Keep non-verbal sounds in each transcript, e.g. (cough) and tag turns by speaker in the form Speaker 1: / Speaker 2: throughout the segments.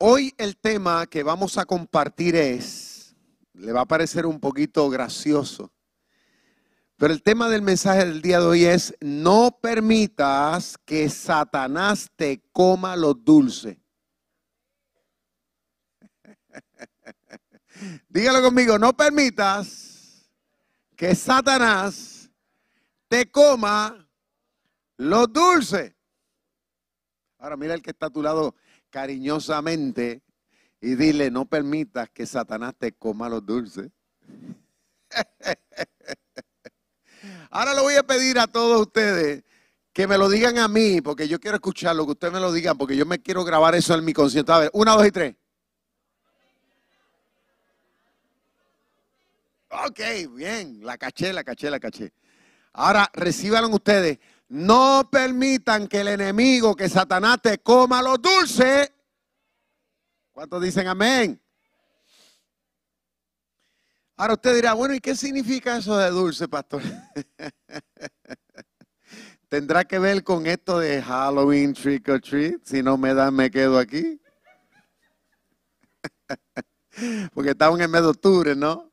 Speaker 1: Hoy el tema que vamos a compartir es, le va a parecer un poquito gracioso, pero el tema del mensaje del día de hoy es, no permitas que Satanás te coma los dulces. (laughs) Dígalo conmigo, no permitas que Satanás te coma los dulces. Ahora mira el que está a tu lado cariñosamente y dile, no permitas que Satanás te coma los dulces. (laughs) Ahora le voy a pedir a todos ustedes que me lo digan a mí, porque yo quiero escucharlo, que ustedes me lo digan, porque yo me quiero grabar eso en mi concierto. A ver, una, dos y tres. Ok, bien, la caché, la caché, la caché. Ahora, reciban ustedes. No permitan que el enemigo, que Satanás te coma los dulces. ¿Cuántos dicen amén? Ahora usted dirá, bueno, ¿y qué significa eso de dulce, pastor? (laughs) ¿Tendrá que ver con esto de Halloween, trick or treat? Si no me dan, me quedo aquí. (laughs) Porque estamos en el mes de octubre, ¿no?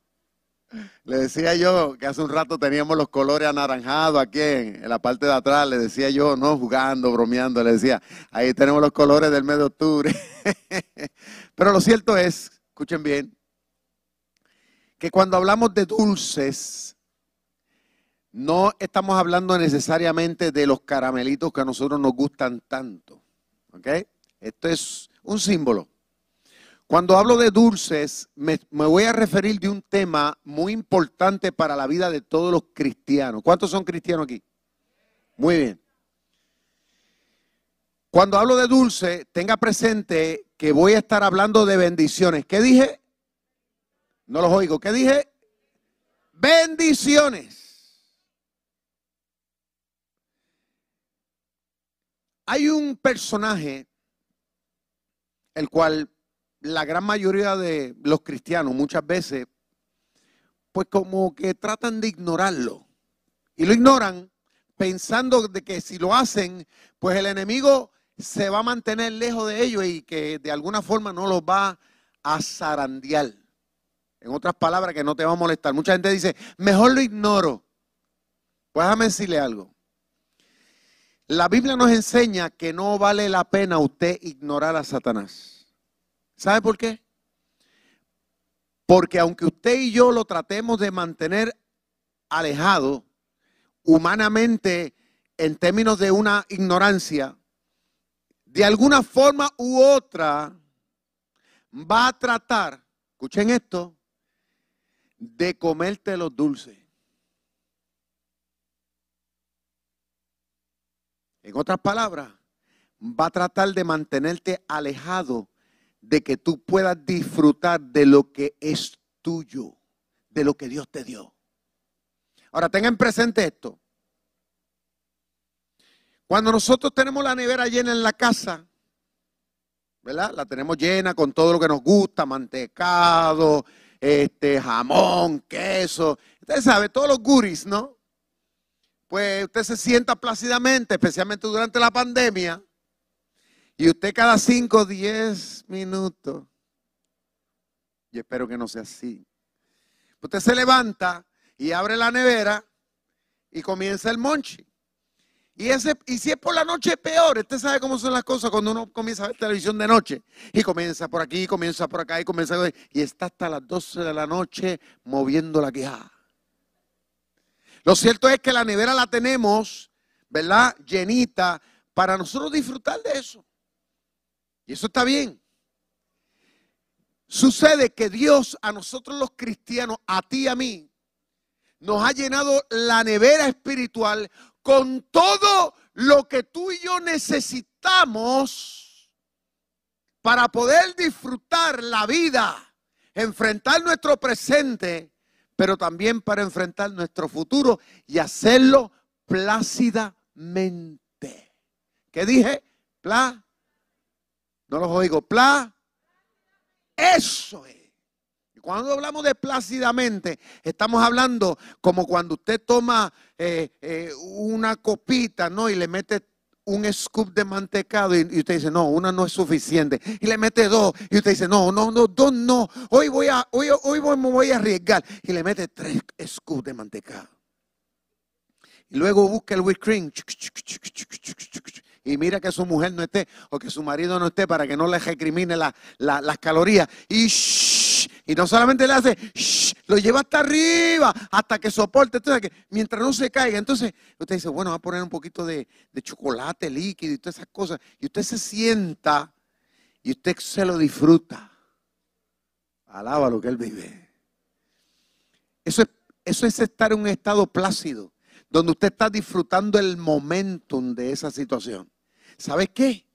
Speaker 1: Le decía yo que hace un rato teníamos los colores anaranjados aquí en, la parte de atrás. Le decía yo, no jugando, bromeando, le decía, ahí tenemos los colores del mes de octubre. (laughs) Pero lo cierto es, escuchen bien, que cuando hablamos de dulces, no estamos hablando necesariamente de los caramelitos que a nosotros nos gustan tanto. ¿Ok? Esto es un símbolo. Cuando hablo de dulces, me, voy a referir de un tema muy importante para la vida de todos los cristianos. ¿Cuántos son cristianos aquí? Muy bien. Cuando hablo de dulce, tenga presente que voy a estar hablando de bendiciones. ¿Qué dije? No los oigo. ¿Qué dije? Bendiciones. Hay un personaje el cual la gran mayoría de los cristianos muchas veces, pues como que tratan de ignorarlo. Y lo ignoran pensando de que si lo hacen, pues el enemigo se va a mantener lejos de ellos y que de alguna forma no los va a zarandear. En otras palabras, que no te va a molestar. Mucha gente dice, mejor lo ignoro. Pues déjame decirle algo. La Biblia nos enseña que no vale la pena usted ignorar a Satanás. ¿Sabe por qué? Porque aunque usted y yo lo tratemos de mantener alejado humanamente en términos de una ignorancia, de alguna forma u otra va a tratar, escuchen esto, de comerte los dulces. En otras palabras, va a tratar de mantenerte alejado de que tú puedas disfrutar de lo que es tuyo, de lo que Dios te dio. Ahora tengan presente esto. Cuando nosotros tenemos la nevera llena en la casa, ¿verdad? La tenemos llena con todo lo que nos gusta, mantecado, este, jamón, queso. Usted sabe, todos los guris, ¿no? Pues usted se sienta plácidamente, especialmente durante la pandemia, y usted cada 5 o 10 minutos, y espero que no sea así, usted se levanta y abre la nevera y comienza el monchi. Y, ese, y si es por la noche, peor. Usted sabe cómo son las cosas cuando uno comienza a ver televisión de noche. Y comienza por aquí, comienza por acá y comienza Y está hasta las 12 de la noche moviendo la queja. Lo cierto es que la nevera la tenemos, ¿verdad? Llenita para nosotros disfrutar de eso. Y eso está bien. Sucede que Dios a nosotros los cristianos, a ti y a mí, nos ha llenado la nevera espiritual con todo lo que tú y yo necesitamos para poder disfrutar la vida, enfrentar nuestro presente, pero también para enfrentar nuestro futuro y hacerlo plácidamente. ¿Qué dije? Plácidamente. No los oigo. Pla. Eso es. Cuando hablamos de plácidamente, estamos hablando como cuando usted toma eh, eh, una copita, ¿no? Y le mete un scoop de mantecado y, usted dice, no, una no es suficiente. Y le mete dos y usted dice, no, no, no, dos no. Hoy voy a, hoy, hoy me voy a arriesgar. Y le mete tres scoops de mantecado. Y luego busca el whipped cream. Y mira que su mujer no esté o que su marido no esté para que no le recrimine las calorías. Y y no solamente le hace, lo lleva hasta arriba, hasta que soporte. Entonces, que mientras no se caiga, entonces usted dice, bueno, va a poner un poquito de, de chocolate líquido y todas esas cosas. Y usted se sienta y usted se lo disfruta. Alaba lo que él vive. Eso es, eso es estar en un estado plácido, donde usted está disfrutando el momentum de esa situación. ¿Sabe qué?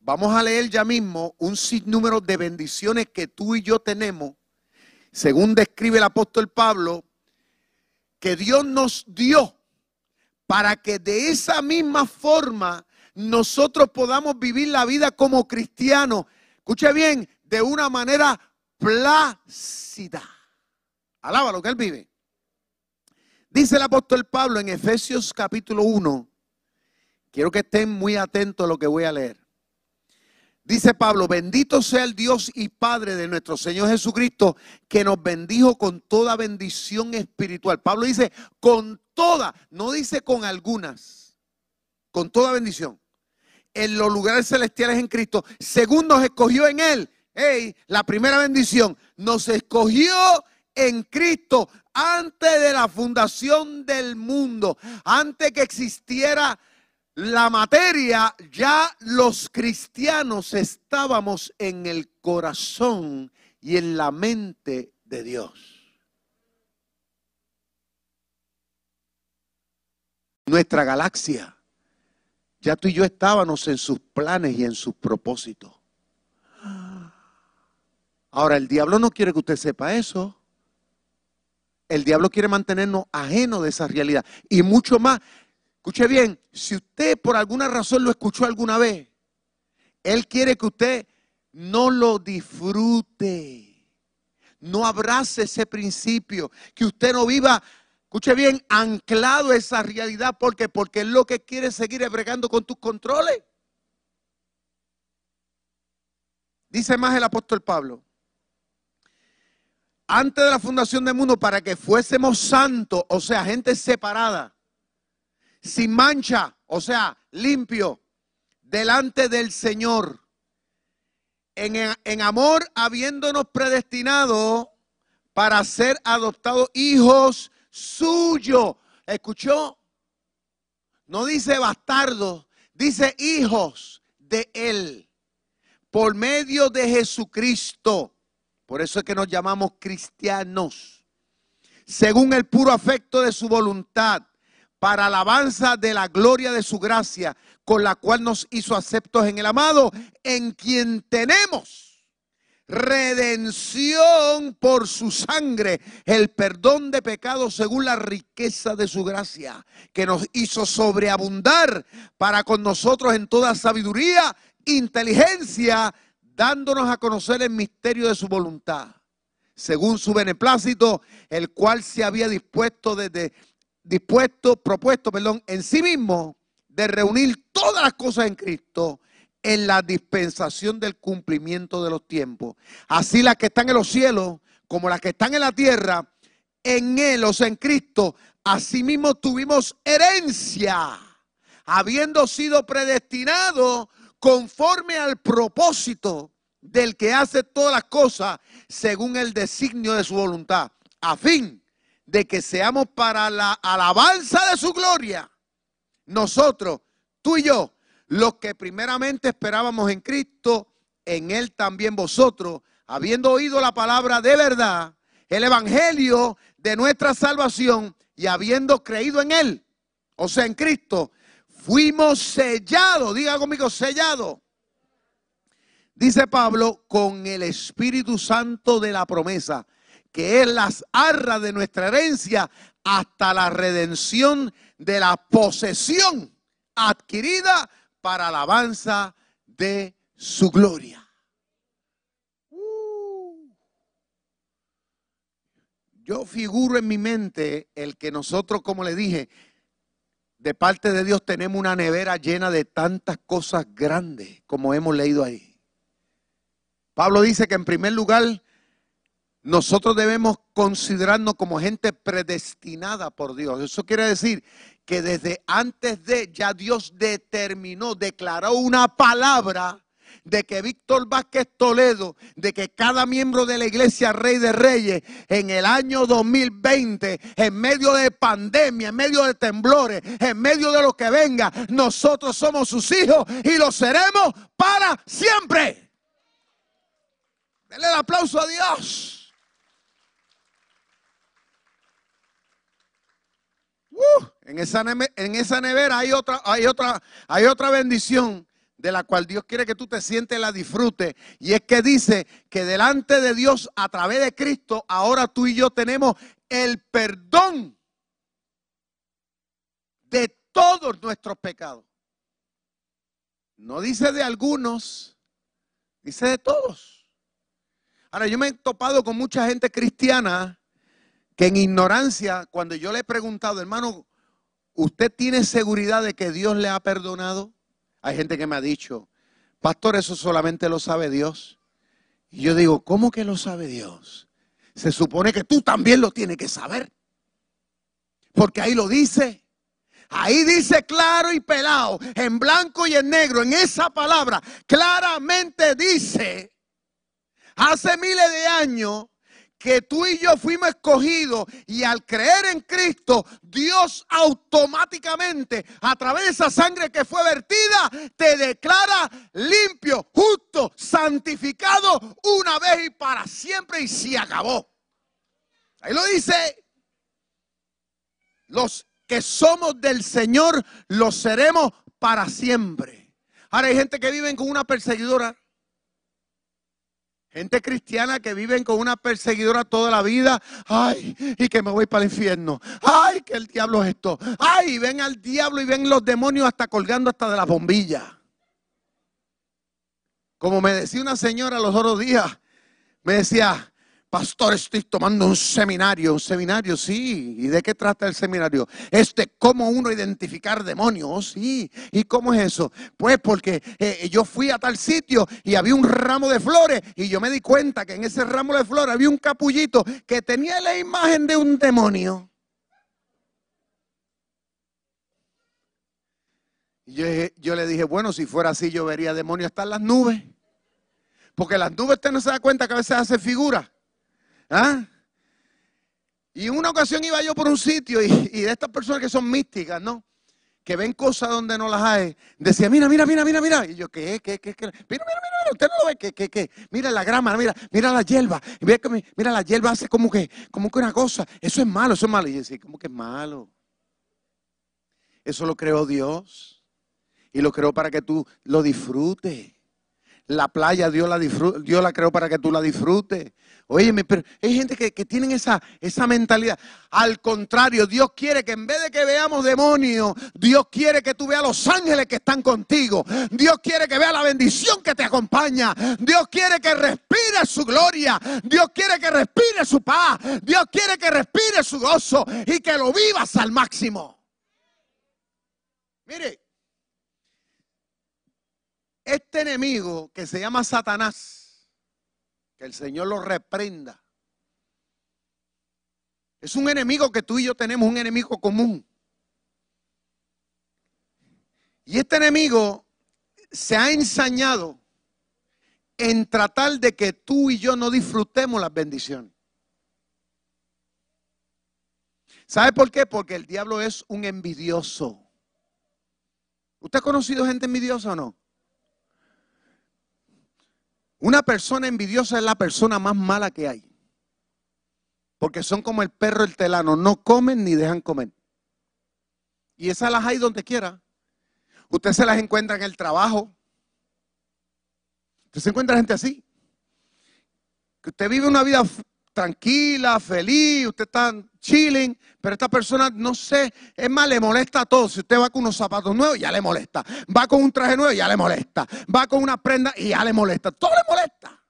Speaker 1: Vamos a leer ya mismo un sinnúmero de bendiciones que tú y yo tenemos, según describe el apóstol Pablo, que Dios nos dio para que de esa misma forma nosotros podamos vivir la vida como cristianos. Escuche bien, de una manera plácida. Alaba lo que él vive. Dice el apóstol Pablo en Efesios capítulo 1. Quiero que estén muy atentos a lo que voy a leer. Dice Pablo, bendito sea el Dios y Padre de nuestro Señor Jesucristo, que nos bendijo con toda bendición espiritual. Pablo dice, con toda, no dice con algunas, con toda bendición. En los lugares celestiales en Cristo, según nos escogió en Él. Hey, la primera bendición, nos escogió en Cristo antes de la fundación del mundo, antes que existiera la materia, ya los cristianos estábamos en el corazón y en la mente de Dios. Nuestra galaxia, ya tú y yo estábamos en sus planes y en sus propósitos. Ahora, el diablo no quiere que usted sepa eso. El diablo quiere mantenernos ajenos de esa realidad. Y mucho más, Escuche bien, si usted por alguna razón lo escuchó alguna vez, Él quiere que usted no lo disfrute, no abrace ese principio, que usted no viva, escuche bien, anclado a esa realidad, porque porque es lo que quiere seguir bregando con tus controles. Dice más el apóstol Pablo. Antes de la fundación del mundo, para que fuésemos santos, o sea, gente separada sin mancha, o sea, limpio, delante del Señor. En, amor, habiéndonos predestinado para ser adoptados hijos suyos. ¿Escuchó? No dice bastardo, dice hijos de Él, por medio de Jesucristo. Por eso es que nos llamamos cristianos, según el puro afecto de su voluntad para alabanza de la gloria de su gracia, con la cual nos hizo aceptos en el amado, en quien tenemos redención por su sangre, el perdón de pecados según la riqueza de su gracia, que nos hizo sobreabundar para con nosotros en toda sabiduría, inteligencia, dándonos a conocer el misterio de su voluntad según su beneplácito, el cual se había dispuesto desde dispuesto, propuesto, perdón, en sí mismo de reunir todas las cosas en Cristo en la dispensación del cumplimiento de los tiempos. Así las que están en los cielos como las que están en la tierra, en Él, o sea, en Cristo, asimismo tuvimos herencia, habiendo sido predestinados conforme al propósito del que hace todas las cosas según el designio de su voluntad, a fin de que seamos para la alabanza de su gloria, nosotros, tú y yo, los que primeramente esperábamos en Cristo, en Él también vosotros, habiendo oído la palabra de verdad, el Evangelio de nuestra salvación y habiendo creído en Él, o sea, en Cristo, fuimos sellados, diga conmigo, sellados. Dice Pablo, con el Espíritu Santo de la promesa que es las arras de nuestra herencia, hasta la redención de la posesión adquirida para alabanza de su gloria. Uh. Yo figuro en mi mente el que nosotros, como le dije, de parte de Dios tenemos una nevera llena de tantas cosas grandes como hemos leído ahí. Pablo dice que en primer lugar nosotros debemos considerarnos como gente predestinada por Dios. Eso quiere decir que desde antes de ya Dios determinó, declaró una palabra de que Víctor Vázquez Toledo, de que cada miembro de la iglesia Rey de Reyes en el año 2020, en medio de pandemia, en medio de temblores, en medio de lo que venga, nosotros somos sus hijos y lo seremos para siempre. Denle el aplauso a Dios. Uh, en, esa en esa nevera hay otra, hay otra, hay otra bendición de la cual Dios quiere que tú te sientes y la disfrutes. Y es que dice que delante de Dios, a través de Cristo, ahora tú y yo tenemos el perdón de todos nuestros pecados. No dice de algunos, dice de todos. Ahora, yo me he topado con mucha gente cristiana que en ignorancia, cuando yo le he preguntado, hermano, ¿usted tiene seguridad de que Dios le ha perdonado? Hay gente que me ha dicho, pastor, eso solamente lo sabe Dios. Y yo digo, ¿cómo que lo sabe Dios? Se supone que tú también lo tienes que saber. Porque ahí lo dice. Ahí dice claro y pelado, en blanco y en negro, en esa palabra, claramente dice, hace miles de años, que tú y yo fuimos escogidos y al creer en Cristo, Dios automáticamente, a través de esa sangre que fue vertida, te declara limpio, justo, santificado una vez y para siempre y se acabó. Ahí lo dice, los que somos del Señor, los seremos para siempre. Ahora hay gente que vive con una perseguidora Gente cristiana que viven con una perseguidora toda la vida. Ay, y que me voy para el infierno. Ay, que el diablo es esto. Ay, ven al diablo y ven los demonios hasta colgando hasta de la bombilla. Como me decía una señora los otros días, me decía, Pastor, estoy tomando un seminario. Un seminario, sí. ¿Y de qué trata el seminario? Es de cómo uno identificar demonios, sí. ¿Y cómo es eso? Pues porque eh, yo fui a tal sitio y había un ramo de flores y yo me di cuenta que en ese ramo de flores había un capullito que tenía la imagen de un demonio. Y yo, yo le dije, bueno, si fuera así yo vería demonios hasta en las nubes. Porque las nubes usted no se da cuenta que a veces hace figuras. ¿Ah? Y una ocasión iba yo por un sitio y, de estas personas que son místicas, ¿no? Que ven cosas donde no las hay. Decía, mira, mira, mira, mira, mira. Y yo, ¿qué, qué, qué, qué? Mira, mira, mira, usted no lo ve, ¿qué, qué, qué? Mira la grama, mira, mira la hierba. Mira la hierba hace como que, como que una cosa. Eso es malo, eso es malo. Y yo decía, ¿cómo que es malo? Eso lo creó Dios. Y lo creó para que tú lo disfrutes. La playa Dios la, Dios la creó para que tú la disfrutes. Óyeme, pero hay gente que, tienen esa, esa mentalidad. Al contrario, Dios quiere que en vez de que veamos demonios, Dios quiere que tú veas los ángeles que están contigo. Dios quiere que veas la bendición que te acompaña. Dios quiere que respire su gloria. Dios quiere que respire su paz. Dios quiere que respire su gozo y que lo vivas al máximo. Mire, este enemigo que se llama Satanás que el Señor lo reprenda. Es un enemigo que tú y yo tenemos, un enemigo común. Y este enemigo se ha ensañado en tratar de que tú y yo no disfrutemos las bendiciones. ¿Sabe por qué? Porque el diablo es un envidioso. ¿Usted ha conocido gente envidiosa o no? Una persona envidiosa es la persona más mala que hay. Porque son como el perro el telano, no comen ni dejan comer. Y esas las hay donde quiera. Usted se las encuentra en el trabajo. Usted se encuentra gente así. Que usted vive una vida tranquila, feliz, usted está chilling, pero esta persona, no sé, es más, le molesta a todo. Si usted va con unos zapatos nuevos, ya le molesta. Va con un traje nuevo, ya le molesta. Va con una prenda y ya le molesta. Todo le molesta.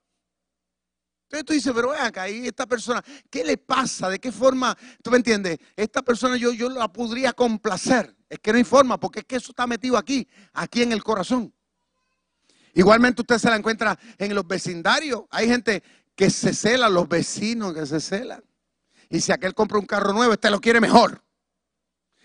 Speaker 1: Entonces tú dices, pero ven acá, ahí esta persona, ¿qué le pasa? ¿De qué forma? ¿Tú me entiendes? Esta persona yo, yo la podría complacer. Es que no hay forma, porque es que eso está metido aquí, aquí en el corazón. Igualmente usted se la encuentra en los vecindarios. Hay gente que se cela, los vecinos que se celan. Y si aquel compra un carro nuevo, este lo quiere mejor.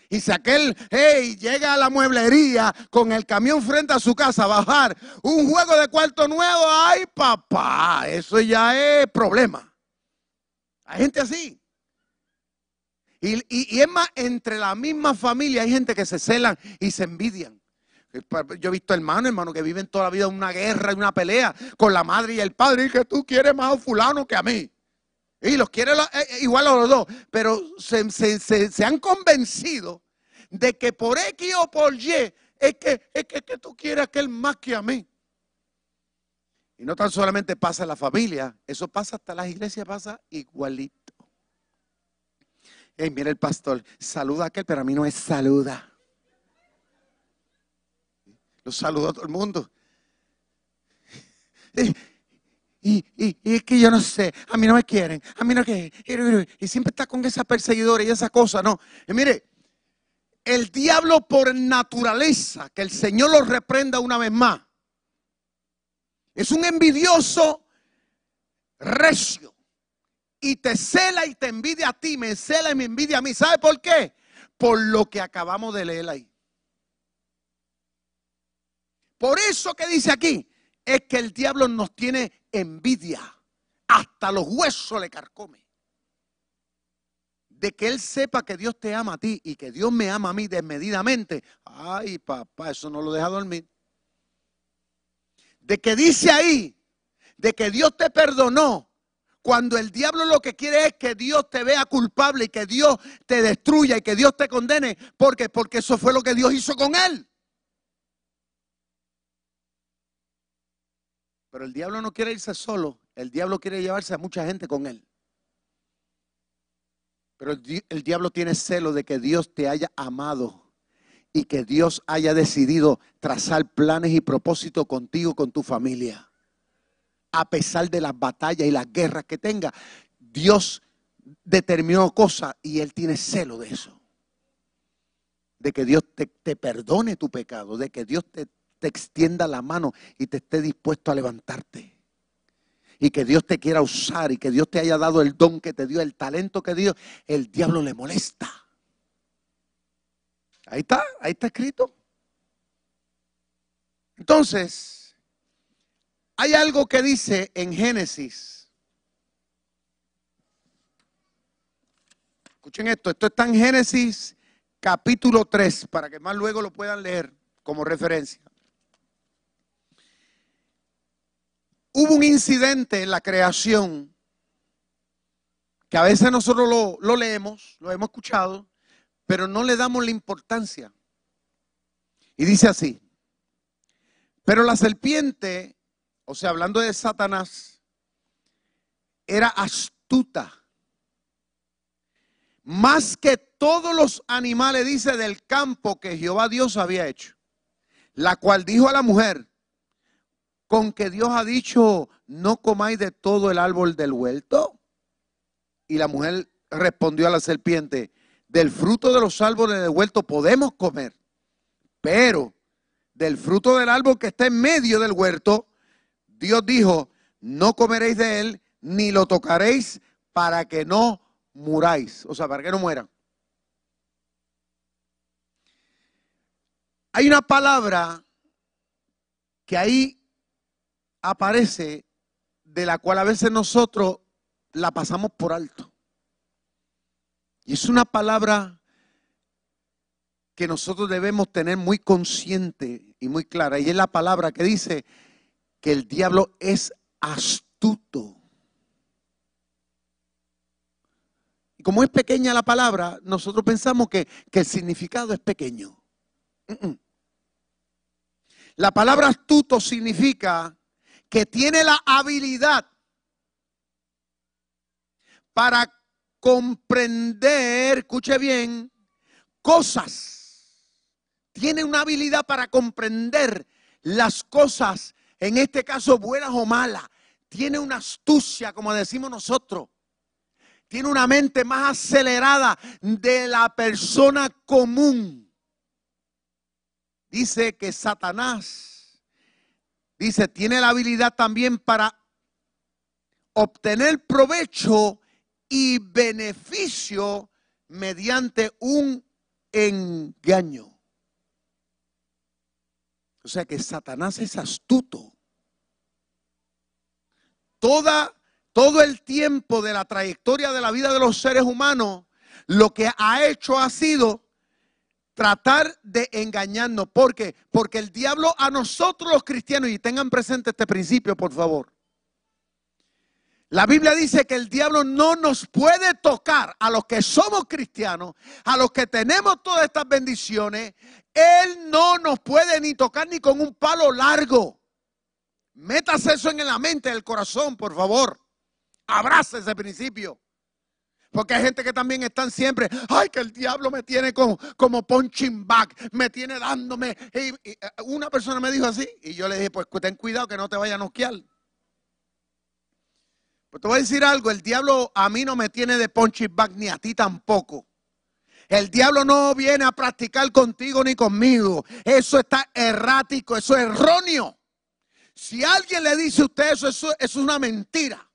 Speaker 1: Y si aquel, hey, llega a la mueblería con el camión frente a su casa a bajar un juego de cuarto nuevo, ay papá, eso ya es problema. Hay gente así. Y, es más, entre la misma familia hay gente que se celan y se envidian. Yo he visto hermanos, hermanos, que viven toda la vida una guerra, en una pelea con la madre y el padre, y que tú quieres más a fulano que a mí. Y los quiere eh, eh, igual a los dos, pero se, han convencido de que por X o por Y es que, es que, que tú quieres a aquel más que a mí. Y no tan solamente pasa en la familia, eso pasa hasta las iglesias, pasa igualito. Hey, mira el pastor, saluda a aquel, pero a mí no es saluda. Lo saludo a todo el mundo. Y, es que yo no sé, a mí no me quieren, a mí no que y siempre está con esa perseguidora y esa cosa, no. Y mire, el diablo por naturaleza, que el Señor lo reprenda una vez más, es un envidioso recio y te cela y te envidia a ti, me cela y me envidia a mí. ¿Sabe por qué? Por lo que acabamos de leer ahí. Por eso que dice aquí, es que el diablo nos tiene envidia. Hasta los huesos le carcome. De que él sepa que Dios te ama a ti y que Dios me ama a mí desmedidamente. Ay, papá, eso no lo deja dormir. De que dice ahí, de que Dios te perdonó. Cuando el diablo lo que quiere es que Dios te vea culpable y que Dios te destruya y que Dios te condene. ¿Por qué? Porque eso fue lo que Dios hizo con él. Pero el diablo no quiere irse solo, el diablo quiere llevarse a mucha gente con él. Pero el, diablo tiene celo de que Dios te haya amado y que Dios haya decidido trazar planes y propósitos contigo, con tu familia. A pesar de las batallas y las guerras que tenga, Dios determinó cosas y Él tiene celo de eso. De que Dios te, te perdone tu pecado, de que Dios te, te extienda la mano y te esté dispuesto a levantarte. Y que Dios te quiera usar y que Dios te haya dado el don que te dio, el talento que dio, el diablo le molesta. Ahí está, ahí está escrito. Entonces, hay algo que dice en Génesis. Escuchen esto, esto está en Génesis capítulo 3, para que más luego lo puedan leer como referencia. Hubo un incidente en la creación que a veces nosotros lo, leemos, lo hemos escuchado, pero no le damos la importancia. Y dice así, pero la serpiente, o sea, hablando de Satanás, era astuta. Más que todos los animales, dice, del campo que Jehová Dios había hecho. La cual dijo a la mujer, con que Dios ha dicho, no comáis de todo el árbol del huerto? Y la mujer respondió a la serpiente, del fruto de los árboles del huerto podemos comer, pero del fruto del árbol que está en medio del huerto, Dios dijo, no comeréis de él, ni lo tocaréis para que no muráis, o sea, para que no mueran. Hay una palabra que ahí aparece de la cual a veces nosotros la pasamos por alto. Y es una palabra que nosotros debemos tener muy consciente y muy clara. Y es la palabra que dice que el diablo es astuto. Y como es pequeña la palabra, nosotros pensamos que, que el significado es pequeño. La palabra astuto significa que tiene la habilidad para comprender, escuche bien, cosas. Tiene una habilidad para comprender las cosas, en este caso buenas o malas. tiene una astucia, como decimos nosotros. Tiene una mente más acelerada de la persona común. Dice que Satanás, dice, tiene la habilidad también para obtener provecho y beneficio mediante un engaño. O sea que Satanás es astuto. Toda, todo el tiempo de la trayectoria de la vida de los seres humanos, lo que ha hecho ha sido tratar de engañarnos. ¿Por qué? Porque el diablo a nosotros los cristianos, y tengan presente este principio, por favor. La Biblia dice que el diablo no nos puede tocar a los que somos cristianos, a los que tenemos todas estas bendiciones. Él no nos puede ni tocar ni con un palo largo. Métase eso en la mente, en el corazón, por favor. Abrace ese principio. Porque hay gente que también están siempre, ay, que el diablo me tiene como, como punching back, me tiene dándome. Eh, una persona me dijo así, y yo le dije, pues ten cuidado que no te vaya a noquear. Pues te voy a decir algo, el diablo a mí no me tiene de punching back, ni a ti tampoco. El diablo no viene a practicar contigo ni conmigo. Eso está errático, eso es erróneo. Si alguien le dice a usted eso, eso es una mentira.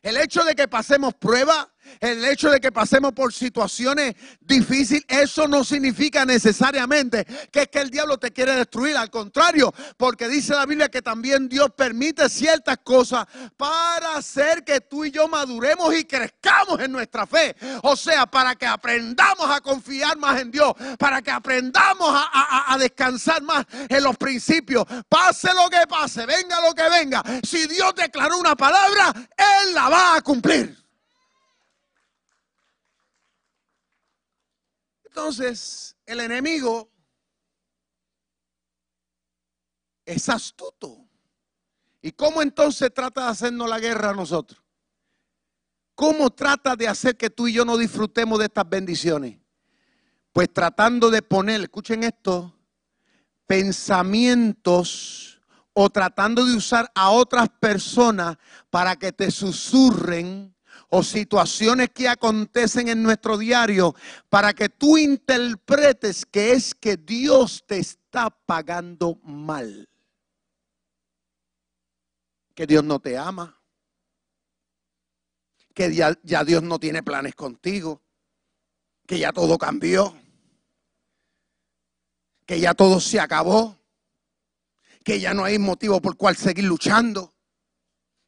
Speaker 1: El hecho de que pasemos pruebas, el hecho de que pasemos por situaciones difíciles, eso no significa necesariamente que es que el diablo te quiere destruir. Al contrario, porque dice la Biblia que también Dios permite ciertas cosas para hacer que tú y yo maduremos y crezcamos en nuestra fe. O sea, para que aprendamos a confiar más en Dios, para que aprendamos a, a descansar más en los principios. Pase lo que pase, venga lo que venga. Si Dios declaró una palabra, Él la va a cumplir. Entonces, el enemigo es astuto. ¿Y cómo entonces trata de hacernos la guerra a nosotros? ¿Cómo trata de hacer que tú y yo no disfrutemos de estas bendiciones? Pues tratando de poner, escuchen esto, pensamientos o tratando de usar a otras personas para que te susurren o situaciones que acontecen en nuestro diario para que tú interpretes que es que Dios te está pagando mal. Que Dios no te ama. Que ya, Dios no tiene planes contigo. Que ya todo cambió. Que ya todo se acabó. Que ya no hay motivo por cual seguir luchando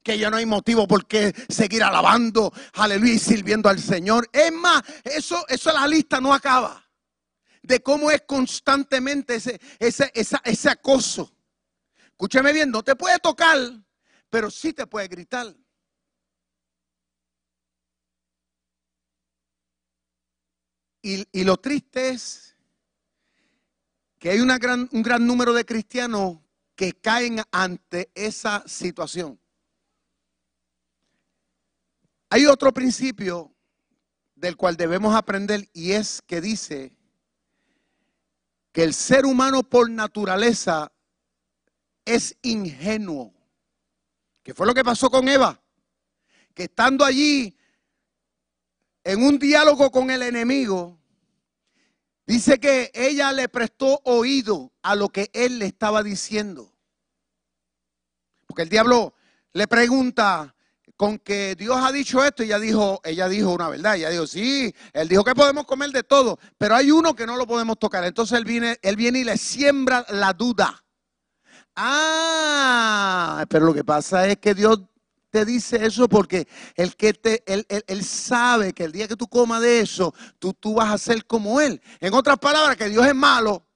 Speaker 1: que ya no hay motivo por qué seguir alabando, aleluya, y sirviendo al Señor. Es más, eso, eso la lista no acaba. De cómo es constantemente ese, ese, ese acoso. Escúcheme bien, no te puede tocar, pero sí te puede gritar. Y, y, lo triste es que hay gran, un gran número de cristianos que caen ante esa situación. Hay otro principio del cual debemos aprender y es que dice que el ser humano por naturaleza es ingenuo. ¿Qué fue lo que pasó con Eva? Que estando allí en un diálogo con el enemigo, dice que ella le prestó oído a lo que él le estaba diciendo. Porque el diablo le pregunta, con que Dios ha dicho esto, ella dijo, ella dijo una verdad, ella dijo, sí, él dijo que podemos comer de todo, pero hay uno que no lo podemos tocar. Entonces él viene, él viene y le siembra la duda. Ah, pero lo que pasa es que Dios te dice eso porque el que te, él, sabe que el día que tú comas de eso, tú, tú vas a ser como Él. En otras palabras, que Dios es malo,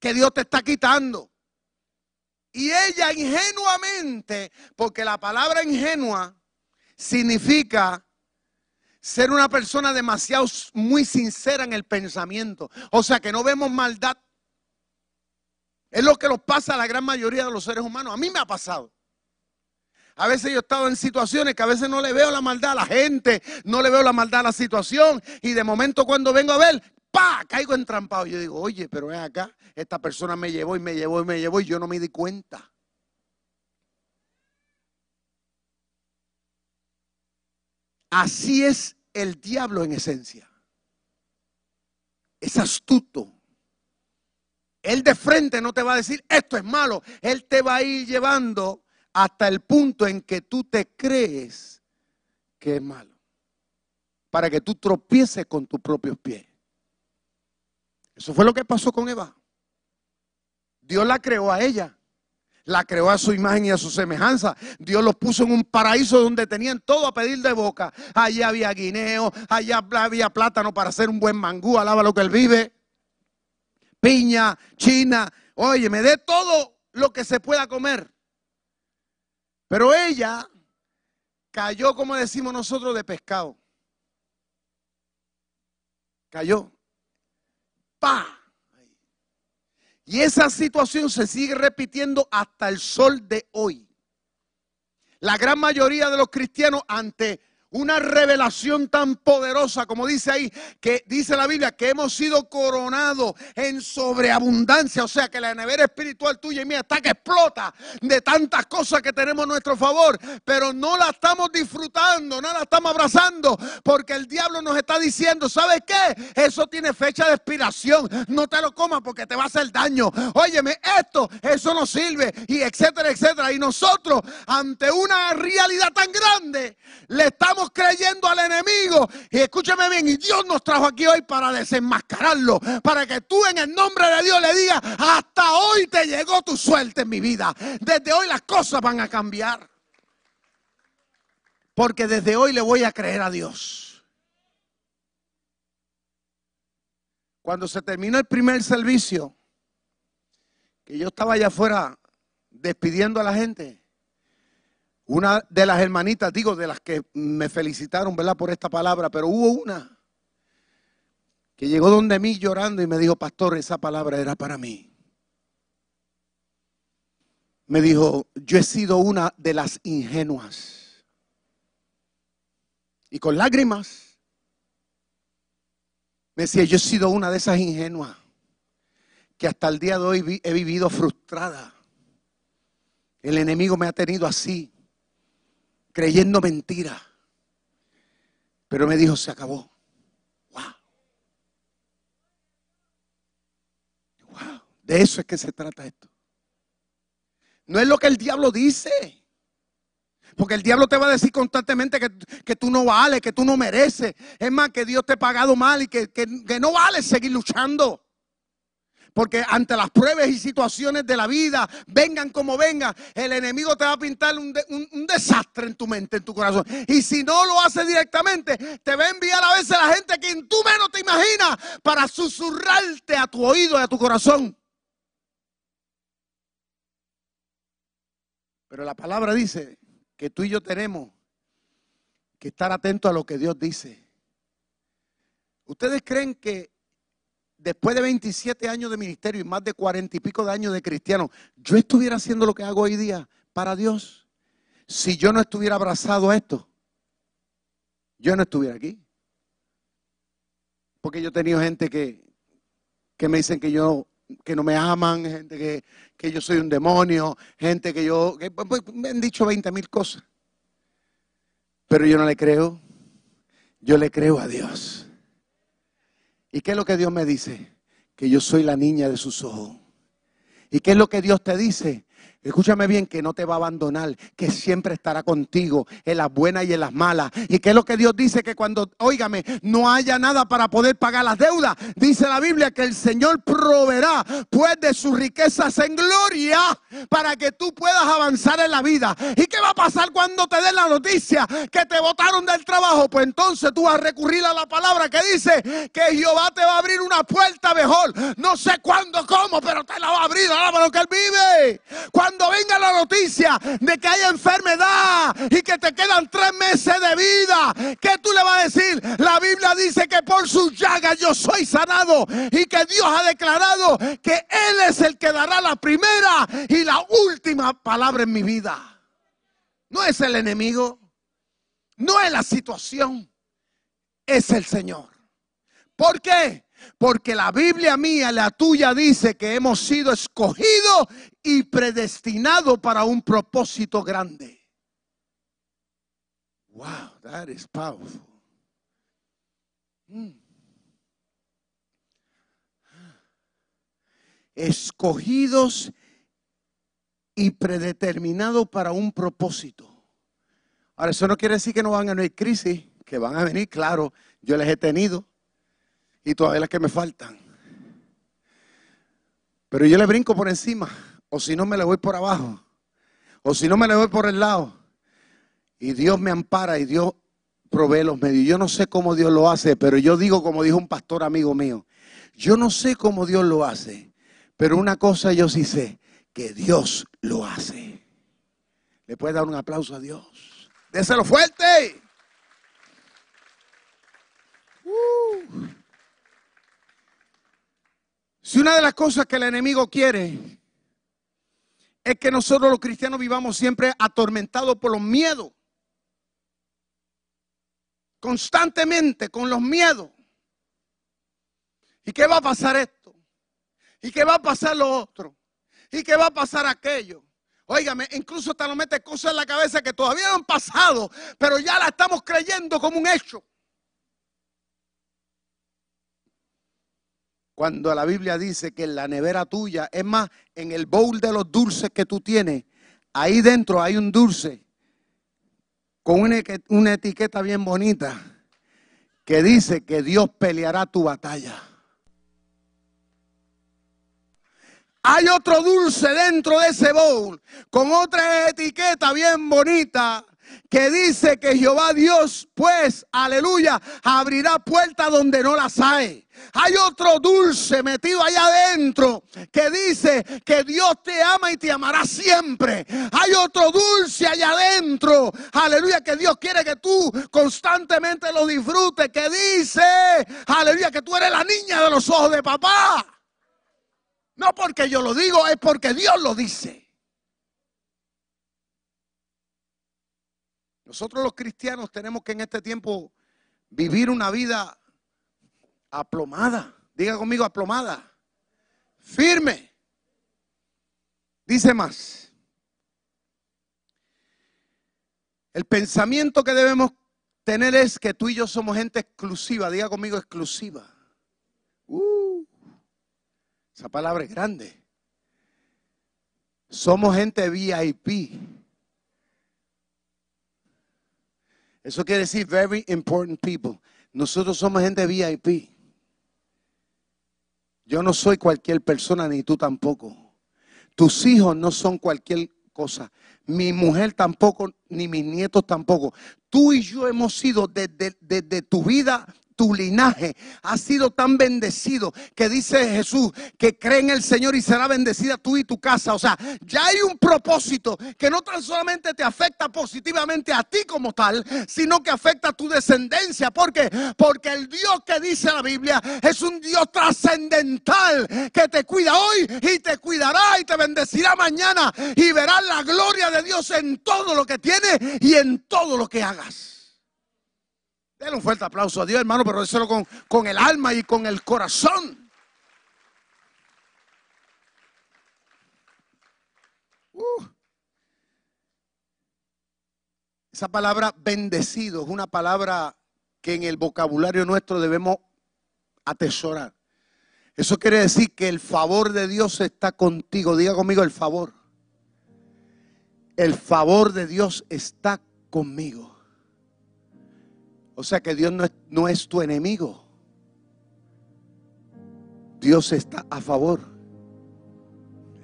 Speaker 1: que Dios te está quitando. Y ella ingenuamente, porque la palabra ingenua significa ser una persona demasiado muy sincera en el pensamiento. O sea, que no vemos maldad. Es lo que nos pasa a la gran mayoría de los seres humanos. A mí me ha pasado. A veces yo he estado en situaciones que a veces no le veo la maldad a la gente, no le veo la maldad a la situación. Y de momento cuando vengo a ver, ¡pa! Caigo entrampado. Yo digo, oye, pero es acá esta persona me llevó y me llevó y me llevó y yo no me di cuenta. Así es el diablo en esencia. Es astuto. Él de frente no te va a decir, esto es malo. Él te va a ir llevando hasta el punto en que tú te crees que es malo. Para que tú tropieces con tus propios pies. Eso fue lo que pasó con Eva. Dios la creó a ella. La creó a su imagen y a su semejanza. Dios los puso en un paraíso donde tenían todo a pedir de boca. Allá había guineo, allá había plátano para hacer un buen mangú, alaba lo que él vive. Piña, china, oye, me dé todo lo que se pueda comer. Pero ella cayó, como decimos nosotros, de pescado. Cayó. ¡Pa! Y esa situación se sigue repitiendo hasta el sol de hoy. La gran mayoría de los cristianos ante una revelación tan poderosa como dice ahí, que dice la Biblia, que hemos sido coronados en sobreabundancia. O sea que la nevera espiritual tuya y mía está que explota de tantas cosas que tenemos a nuestro favor, pero no la estamos disfrutando, no la estamos abrazando, porque el diablo nos está diciendo, ¿sabes qué? Eso tiene fecha de expiración, no te lo comas porque te va a hacer daño. Óyeme, esto, eso no sirve, y etcétera, etcétera. Y nosotros, ante una realidad tan grande, le estamos creyendo al enemigo. Y escúchame bien, y Dios nos trajo aquí hoy para desenmascararlo, para que tú en el nombre de Dios le digas, hasta hoy te llegó tu suerte en mi vida. Desde hoy las cosas van a cambiar. Porque desde hoy le voy a creer a Dios. Cuando se terminó el primer servicio, que yo estaba allá afuera despidiendo a la gente, una de las hermanitas, digo, de las que me felicitaron, ¿verdad? Por esta palabra, pero hubo una que llegó donde mí llorando y me dijo, pastor, esa palabra era para mí. Me dijo, yo he sido una de las ingenuas. Y con lágrimas, me decía, yo he sido una de esas ingenuas que hasta el día de hoy he vivido frustrada. El enemigo me ha tenido así creyendo mentira. Pero me dijo, se acabó. Wow. Wow. De eso es que se trata esto. No es lo que el diablo dice. Porque el diablo te va a decir constantemente que, que, tú no vales, que tú no mereces. Es más, que Dios te ha pagado mal y que, que, que no vale seguir luchando. Porque ante las pruebas y situaciones de la vida, vengan como vengan, el enemigo te va a pintar un, desastre en tu mente, en tu corazón. Y si no lo hace directamente, te va a enviar a veces la gente que tú menos te imaginas para susurrarte a tu oído y a tu corazón. Pero la palabra dice que tú y yo tenemos que estar atentos a lo que Dios dice. ¿Ustedes creen que después de 27 años de ministerio y más de 40 y pico de años de cristiano, yo estuviera haciendo lo que hago hoy día para Dios, si yo no estuviera abrazado a esto, yo no estuviera aquí. Porque yo he tenido gente que, que me dicen que yo que no me aman, gente que, que yo soy un demonio, gente que yo, que, me han dicho 20 mil cosas. Pero yo no le creo, yo le creo a Dios. ¿Y qué es lo que Dios me dice? Que yo soy la niña de sus ojos. ¿Y qué es lo que Dios te dice? Escúchame bien, que no te va a abandonar, que siempre estará contigo en las buenas y en las malas. ¿Y qué es lo que Dios dice? Que cuando, óigame, no haya nada para poder pagar las deudas, dice la Biblia que el Señor proveerá pues de sus riquezas en gloria para que tú puedas avanzar en la vida. ¿Y qué va a pasar cuando te den la noticia que te botaron del trabajo? Pues entonces tú vas a recurrir a la palabra que dice que Jehová te va a abrir una puerta mejor. No sé cuándo, cómo, pero te la va a abrir. Alaba lo que Él vive. Cuando cuando venga la noticia de que hay enfermedad y que te quedan tres meses de vida, ¿qué tú le vas a decir? La Biblia dice que por sus llagas yo soy sanado y que Dios ha declarado que Él es el que dará la primera y la última palabra en mi vida. No es el enemigo, no es la situación, es el Señor. ¿Por qué? Porque la Biblia mía, la tuya, dice que hemos sido escogidos y predestinados para un propósito grande. Wow, that is powerful. Mm. Escogidos y predeterminados para un propósito. Ahora, eso no quiere decir que no van a venir crisis, que van a venir, claro, yo les he tenido y todavía las que me faltan. Pero yo le brinco por encima, o si no me le voy por abajo, o si no me le voy por el lado. Y Dios me ampara y Dios provee los medios. Yo no sé cómo Dios lo hace, pero yo digo como dijo un pastor amigo mío, yo no sé cómo Dios lo hace, pero una cosa yo sí sé, que Dios lo hace. ¿Le puede dar un aplauso a Dios? Déselo fuerte. Uh. Si una de las cosas que el enemigo quiere es que nosotros los cristianos vivamos siempre atormentados por los miedos, constantemente con los miedos. ¿Y qué va a pasar esto? ¿Y qué va a pasar lo otro? ¿Y qué va a pasar aquello? Óigame, incluso hasta nos mete cosas en la cabeza que todavía no han pasado, pero ya la estamos creyendo como un hecho. Cuando la Biblia dice que en la nevera tuya, es más, en el bowl de los dulces que tú tienes, ahí dentro hay un dulce con una, una etiqueta bien bonita que dice que Dios peleará tu batalla. Hay otro dulce dentro de ese bowl con otra etiqueta bien bonita que dice que Jehová Dios, pues, aleluya, abrirá puertas donde no las hay. Hay otro dulce metido allá adentro que dice que Dios te ama y te amará siempre. Hay otro dulce allá adentro, aleluya, que Dios quiere que tú constantemente lo disfrutes, que dice, aleluya, que tú eres la niña de los ojos de papá. No porque yo lo digo, es porque Dios lo dice. Nosotros los cristianos tenemos que en este tiempo vivir una vida aplomada. Diga conmigo aplomada. Firme. Dice más. El pensamiento que debemos tener es que tú y yo somos gente exclusiva. Diga conmigo exclusiva. Uh, esa palabra es grande. Somos gente VIP. Eso quiere decir very important people. Nosotros somos gente VIP. Yo no soy cualquier persona, ni tú tampoco. Tus hijos no son cualquier cosa. Mi mujer tampoco, ni mis nietos tampoco. Tú y yo hemos sido desde, desde tu vida tu linaje ha sido tan bendecido que dice Jesús que cree en el Señor y será bendecida tú y tu casa. O sea, ya hay un propósito que no tan solamente te afecta positivamente a ti como tal, sino que afecta a tu descendencia. ¿Por qué? Porque el Dios que dice la Biblia es un Dios trascendental que te cuida hoy y te cuidará y te bendecirá mañana y verás la gloria de Dios en todo lo que tienes y en todo lo que hagas. Denle un fuerte aplauso a Dios, hermano, pero déselo con, con el alma y con el corazón. Uh. Esa palabra bendecido es una palabra que en el vocabulario nuestro debemos atesorar. Eso quiere decir que el favor de Dios está contigo. Diga conmigo el favor. El favor de Dios está conmigo. O sea que Dios no es, tu enemigo. Dios está a favor.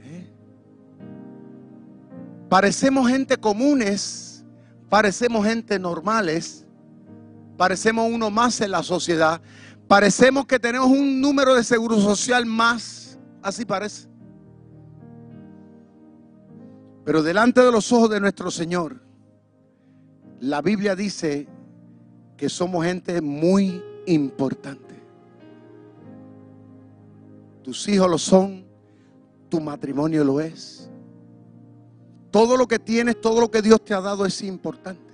Speaker 1: ¿Eh? Parecemos gente comunes, parecemos gente normales, parecemos uno más en la sociedad, parecemos que tenemos un número de seguro social más, así parece. Pero delante de los ojos de nuestro Señor, la Biblia dice que somos gente muy importante. Tus hijos lo son, tu matrimonio lo es. Todo lo que tienes, todo lo que Dios te ha dado es importante.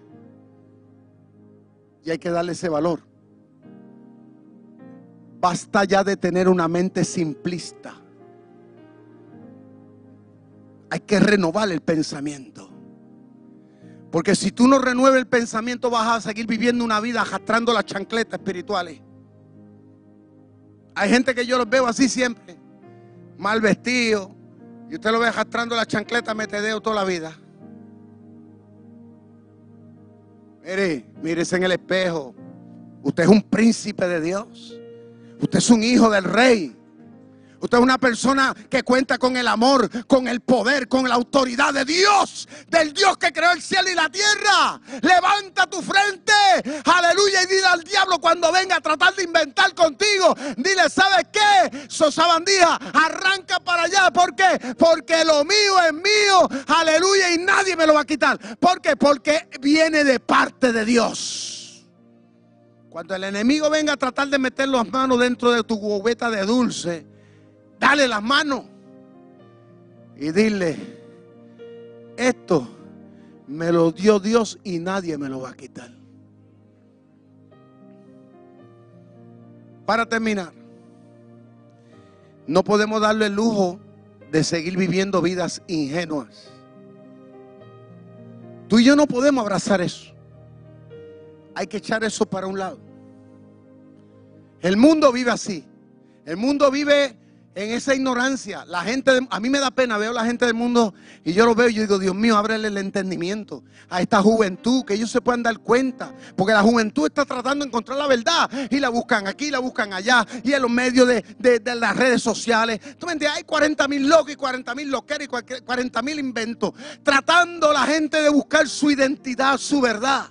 Speaker 1: Y hay que darle ese valor. Basta ya de tener una mente simplista. Hay que renovar el pensamiento. Porque si tú no renuevas el pensamiento, vas a seguir viviendo una vida arrastrando las chancletas espirituales. Hay gente que yo los veo así siempre, mal vestido, y usted lo ve arrastrando las chancletas metedeo toda la vida. Mire, mírese en el espejo. Usted es un príncipe de Dios. Usted es un hijo del rey. Usted es una persona que cuenta con el amor, con el poder, con la autoridad de Dios, del Dios que creó el cielo y la tierra. Levanta tu frente, aleluya, y dile al diablo cuando venga a tratar de inventar contigo, dile, ¿sabes qué? Sosabandija, arranca para allá. ¿Por qué? Porque lo mío es mío, aleluya, y nadie me lo va a quitar. ¿Por qué? Porque viene de parte de Dios. Cuando el enemigo venga a tratar de meter las manos dentro de tu gobeta de dulce, dale las manos y dile, esto me lo dio Dios y nadie me lo va a quitar. Para terminar, no podemos darle el lujo de seguir viviendo vidas ingenuas. Tú y yo no podemos abrazar eso. Hay que echar eso para un lado. El mundo vive así. El mundo vive en esa ignorancia. La gente, a mí me da pena, veo a la gente del mundo y yo lo veo y yo digo, Dios mío, ábrele el entendimiento a esta juventud, que ellos se puedan dar cuenta. Porque la juventud está tratando de encontrar la verdad y la buscan aquí, la buscan allá y en los medios de, las redes sociales. ¿Tú me entiendes? Hay 40 mil locos y 40 mil loqueros y 40 mil inventos. Tratando la gente de buscar su identidad, su verdad.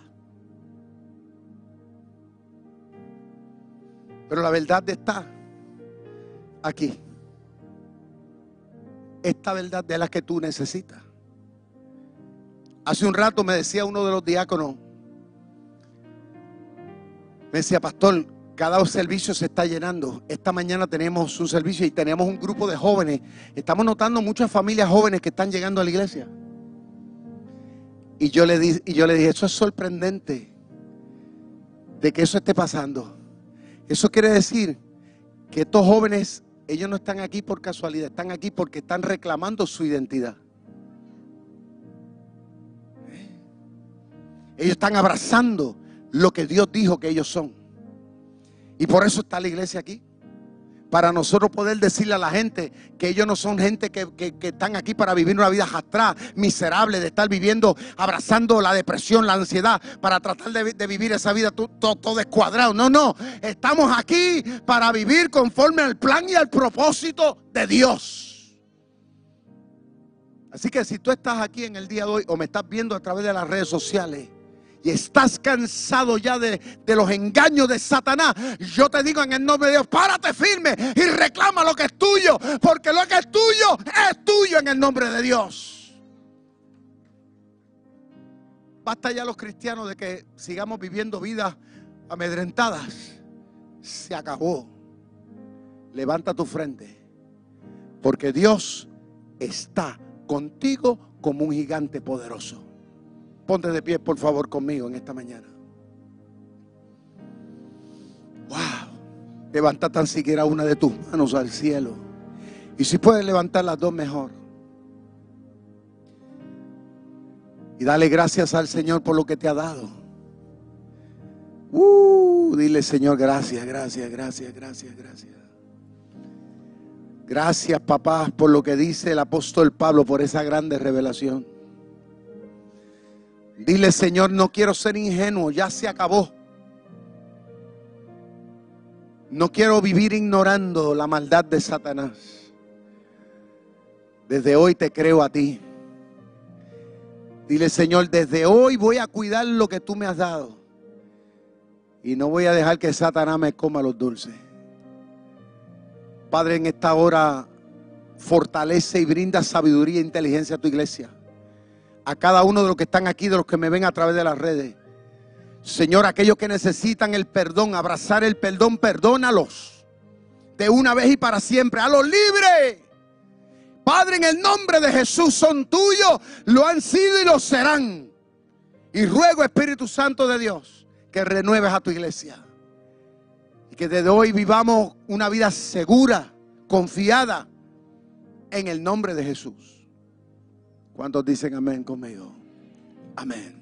Speaker 1: Pero la verdad está aquí esta verdad de la que tú necesitas. Hace un rato me decía uno de los diáconos, me decía, pastor, cada servicio se está llenando. Esta mañana tenemos un servicio y tenemos un grupo de jóvenes. Estamos notando muchas familias jóvenes que están llegando a la iglesia. Y yo le, di, y yo le dije, eso es sorprendente de que eso esté pasando. Eso quiere decir que estos jóvenes ellos no están aquí por casualidad, están aquí porque están reclamando su identidad. Ellos están abrazando lo que Dios dijo que ellos son. Y por eso está la iglesia aquí para nosotros poder decirle a la gente que ellos no son gente que, están aquí para vivir una vida jastrada, miserable, de estar viviendo, abrazando la depresión, la ansiedad, para tratar de, vivir esa vida todo, todo, descuadrado. No, no, estamos aquí para vivir conforme al plan y al propósito de Dios. Así que si tú estás aquí en el día de hoy o me estás viendo a través de las redes sociales, y estás cansado ya de, los engaños de Satanás, yo te digo en el nombre de Dios, párate firme y reclama lo que es tuyo, porque lo que es tuyo es tuyo en el nombre de Dios. Basta ya los cristianos de que sigamos viviendo vidas amedrentadas. Se acabó. Levanta tu frente, porque Dios está contigo como un gigante poderoso. Ponte de pie, por favor, conmigo en esta mañana. Wow. Levanta tan siquiera una de tus manos al cielo. Y si puedes levantar las dos, mejor. Y dale gracias al Señor por lo que te ha dado. Uh, dile, Señor, gracias, gracias, gracias, gracias, gracias. Gracias, papá, por lo que dice el apóstol Pablo, por esa grande revelación. Dile, Señor, no quiero ser ingenuo, ya se acabó. No quiero vivir ignorando la maldad de Satanás. Desde hoy te creo a ti. Dile, Señor, desde hoy voy a cuidar lo que tú me has dado. Y no voy a dejar que Satanás me coma los dulces. Padre, en esta hora fortalece y brinda sabiduría e inteligencia a tu iglesia a cada uno de los que están aquí, de los que me ven a través de las redes. Señor, aquellos que necesitan el perdón, abrazar el perdón, perdónalos. De una vez y para siempre. A los libres. Padre, en el nombre de Jesús son tuyos, lo han sido y lo serán. Y ruego, Espíritu Santo de Dios, que renueves a tu iglesia. Y que desde hoy vivamos una vida segura, confiada, en el nombre de Jesús. ¿Cuántos dicen amén conmigo? Amén.